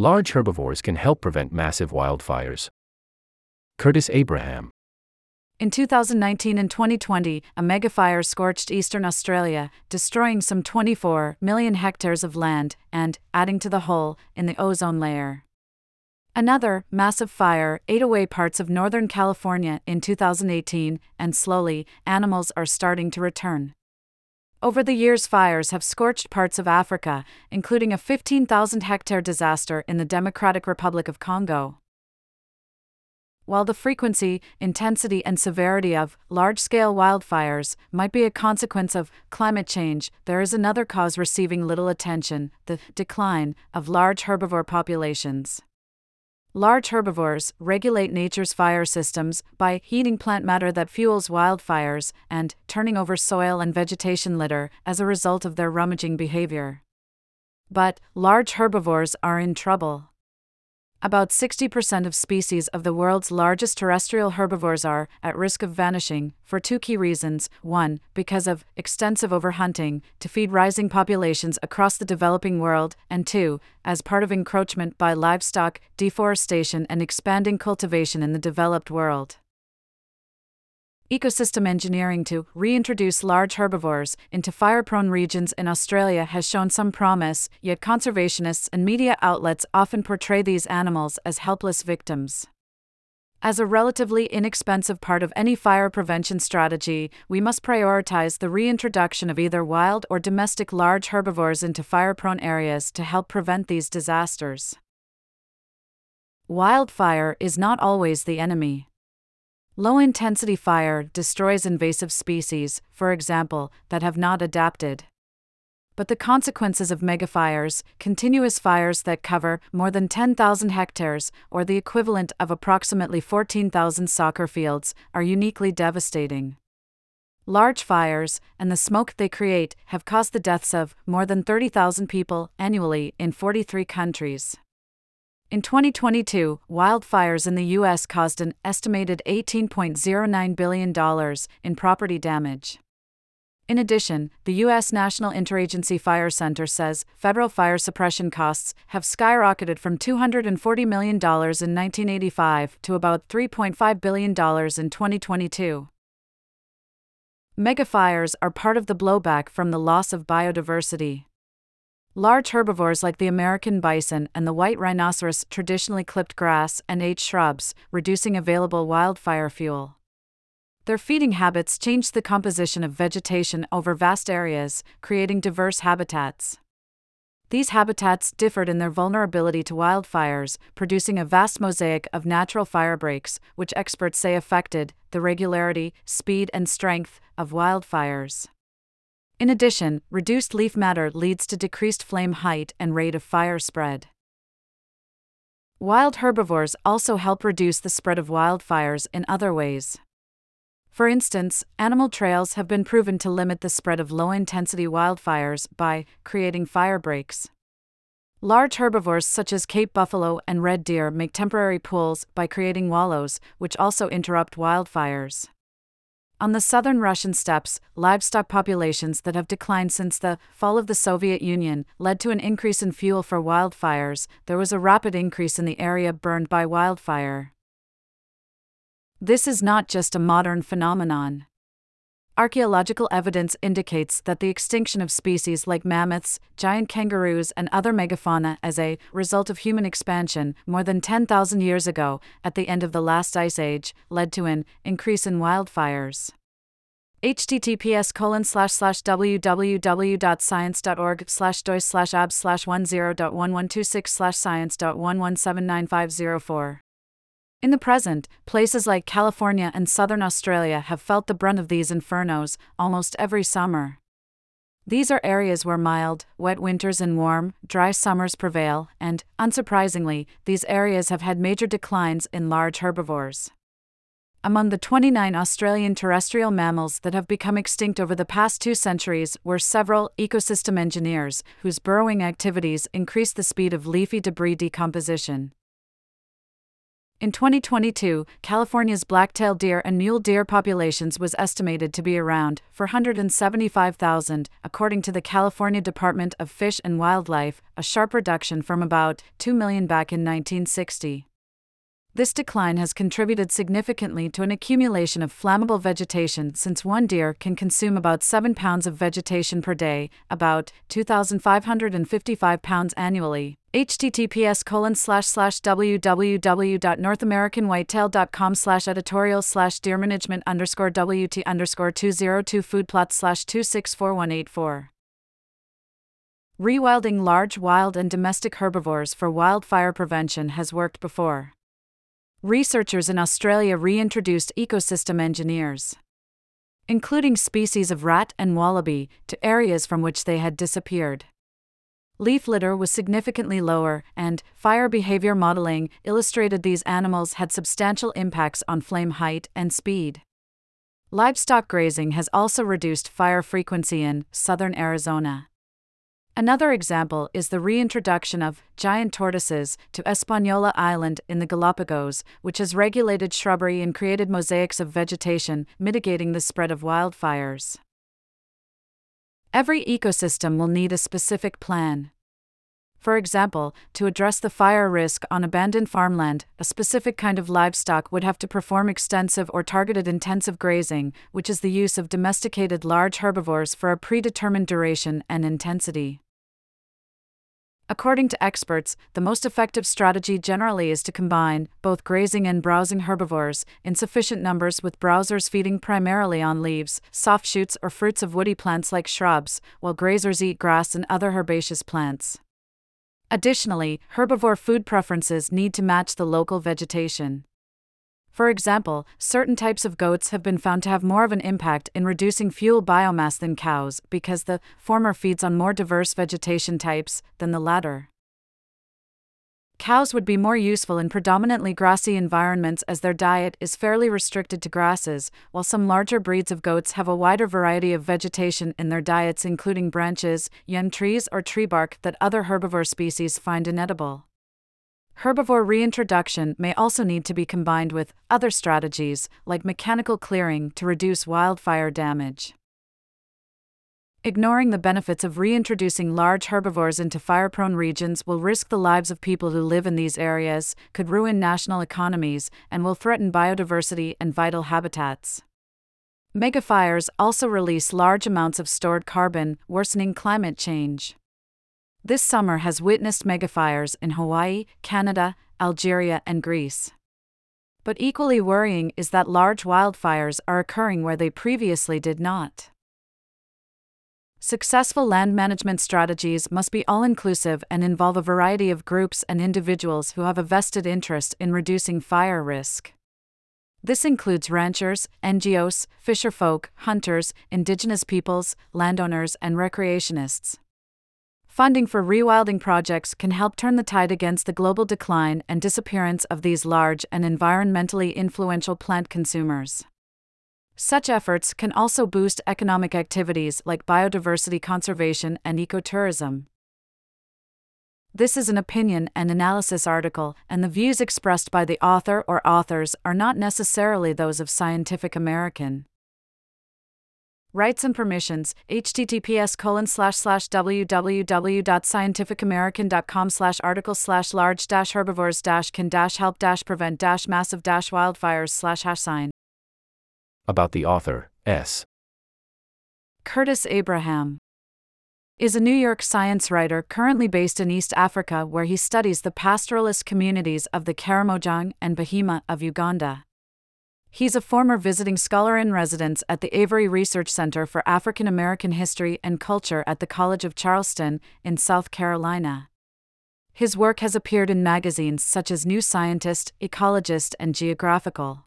Large herbivores can help prevent massive wildfires. Curtis Abraham. In 2019 and 2020, a megafire scorched eastern Australia, destroying some 24 million hectares of land and adding to the hole in the ozone layer. Another massive fire ate away parts of Northern California in 2018, and slowly, animals are starting to return. Over the years, fires have scorched parts of Africa, including a 15,000 hectare disaster in the Democratic Republic of Congo. While the frequency, intensity, and severity of large scale wildfires might be a consequence of climate change, there is another cause receiving little attention the decline of large herbivore populations. Large herbivores regulate nature's fire systems by heating plant matter that fuels wildfires and turning over soil and vegetation litter as a result of their rummaging behavior. But large herbivores are in trouble. About 60% of species of the world's largest terrestrial herbivores are at risk of vanishing for two key reasons. One, because of extensive overhunting to feed rising populations across the developing world, and two, as part of encroachment by livestock, deforestation, and expanding cultivation in the developed world ecosystem engineering to reintroduce large herbivores into fire prone regions in Australia has shown some promise, yet conservationists and media outlets often portray these animals as helpless victims. As a relatively inexpensive part of any fire prevention strategy, we must prioritize the reintroduction of either wild or domestic large herbivores into fire prone areas to help prevent these disasters. Wildfire is not always the enemy. Low intensity fire destroys invasive species, for example, that have not adapted. But the consequences of megafires, continuous fires that cover more than 10,000 hectares, or the equivalent of approximately 14,000 soccer fields, are uniquely devastating. Large fires, and the smoke they create, have caused the deaths of more than 30,000 people annually in 43 countries. In 2022, wildfires in the U.S. caused an estimated $18.09 billion in property damage. In addition, the U.S. National Interagency Fire Center says federal fire suppression costs have skyrocketed from $240 million in 1985 to about $3.5 billion in 2022. Megafires are part of the blowback from the loss of biodiversity. Large herbivores like the American bison and the white rhinoceros traditionally clipped grass and ate shrubs, reducing available wildfire fuel. Their feeding habits changed the composition of vegetation over vast areas, creating diverse habitats. These habitats differed in their vulnerability to wildfires, producing a vast mosaic of natural fire breaks, which experts say affected the regularity, speed, and strength of wildfires. In addition, reduced leaf matter leads to decreased flame height and rate of fire spread. Wild herbivores also help reduce the spread of wildfires in other ways. For instance, animal trails have been proven to limit the spread of low intensity wildfires by creating fire breaks. Large herbivores such as Cape buffalo and red deer make temporary pools by creating wallows, which also interrupt wildfires. On the southern Russian steppes, livestock populations that have declined since the fall of the Soviet Union led to an increase in fuel for wildfires. There was a rapid increase in the area burned by wildfire. This is not just a modern phenomenon. Archaeological evidence indicates that the extinction of species like mammoths, giant kangaroos, and other megafauna as a result of human expansion more than 10,000 years ago, at the end of the last ice age, led to an increase in wildfires. Https colon slash slash www.science.org slash dois slash abs slash 10.1126 slash science.117950 in the present, places like California and southern Australia have felt the brunt of these infernos almost every summer. These are areas where mild, wet winters and warm, dry summers prevail, and, unsurprisingly, these areas have had major declines in large herbivores. Among the 29 Australian terrestrial mammals that have become extinct over the past two centuries were several ecosystem engineers whose burrowing activities increased the speed of leafy debris decomposition. In 2022, California's black-tailed deer and mule deer populations was estimated to be around 475,000, according to the California Department of Fish and Wildlife, a sharp reduction from about 2 million back in 1960. This decline has contributed significantly to an accumulation of flammable vegetation since one deer can consume about 7 pounds of vegetation per day, about 2,555 pounds annually https colon slash slash www.northamericanwhitetail.com slash editorial slash deer management underscore wt underscore 202 food plot slash 264184 Rewilding large wild and domestic herbivores for wildfire prevention has worked before. Researchers in Australia reintroduced ecosystem engineers, including species of rat and wallaby, to areas from which they had disappeared leaf litter was significantly lower, and fire behavior modeling illustrated these animals had substantial impacts on flame height and speed. Livestock grazing has also reduced fire frequency in southern Arizona. Another example is the reintroduction of giant tortoises to Española Island in the Galapagos, which has regulated shrubbery and created mosaics of vegetation, mitigating the spread of wildfires. Every ecosystem will need a specific plan. For example, to address the fire risk on abandoned farmland, a specific kind of livestock would have to perform extensive or targeted intensive grazing, which is the use of domesticated large herbivores for a predetermined duration and intensity. According to experts, the most effective strategy generally is to combine both grazing and browsing herbivores in sufficient numbers with browsers feeding primarily on leaves, soft shoots, or fruits of woody plants like shrubs, while grazers eat grass and other herbaceous plants. Additionally, herbivore food preferences need to match the local vegetation. For example, certain types of goats have been found to have more of an impact in reducing fuel biomass than cows because the former feeds on more diverse vegetation types than the latter. Cows would be more useful in predominantly grassy environments as their diet is fairly restricted to grasses, while some larger breeds of goats have a wider variety of vegetation in their diets, including branches, young trees, or tree bark that other herbivore species find inedible. Herbivore reintroduction may also need to be combined with other strategies, like mechanical clearing, to reduce wildfire damage. Ignoring the benefits of reintroducing large herbivores into fire prone regions will risk the lives of people who live in these areas, could ruin national economies, and will threaten biodiversity and vital habitats. Megafires also release large amounts of stored carbon, worsening climate change. This summer has witnessed megafires in Hawaii, Canada, Algeria, and Greece. But equally worrying is that large wildfires are occurring where they previously did not. Successful land management strategies must be all inclusive and involve a variety of groups and individuals who have a vested interest in reducing fire risk. This includes ranchers, NGOs, fisherfolk, hunters, indigenous peoples, landowners, and recreationists. Funding for rewilding projects can help turn the tide against the global decline and disappearance of these large and environmentally influential plant consumers. Such efforts can also boost economic activities like biodiversity conservation and ecotourism. This is an opinion and analysis article, and the views expressed by the author or authors are not necessarily those of Scientific American. Rights and permissions, https colon slash slash www.scientificamerican.com slash article slash large dash herbivores dash can dash help dash prevent dash massive dash wildfires slash hash sign. About the author, S. Curtis Abraham is a New York science writer currently based in East Africa where he studies the pastoralist communities of the Karamojong and Bahima of Uganda. He's a former visiting scholar in residence at the Avery Research Center for African American History and Culture at the College of Charleston, in South Carolina. His work has appeared in magazines such as New Scientist, Ecologist, and Geographical.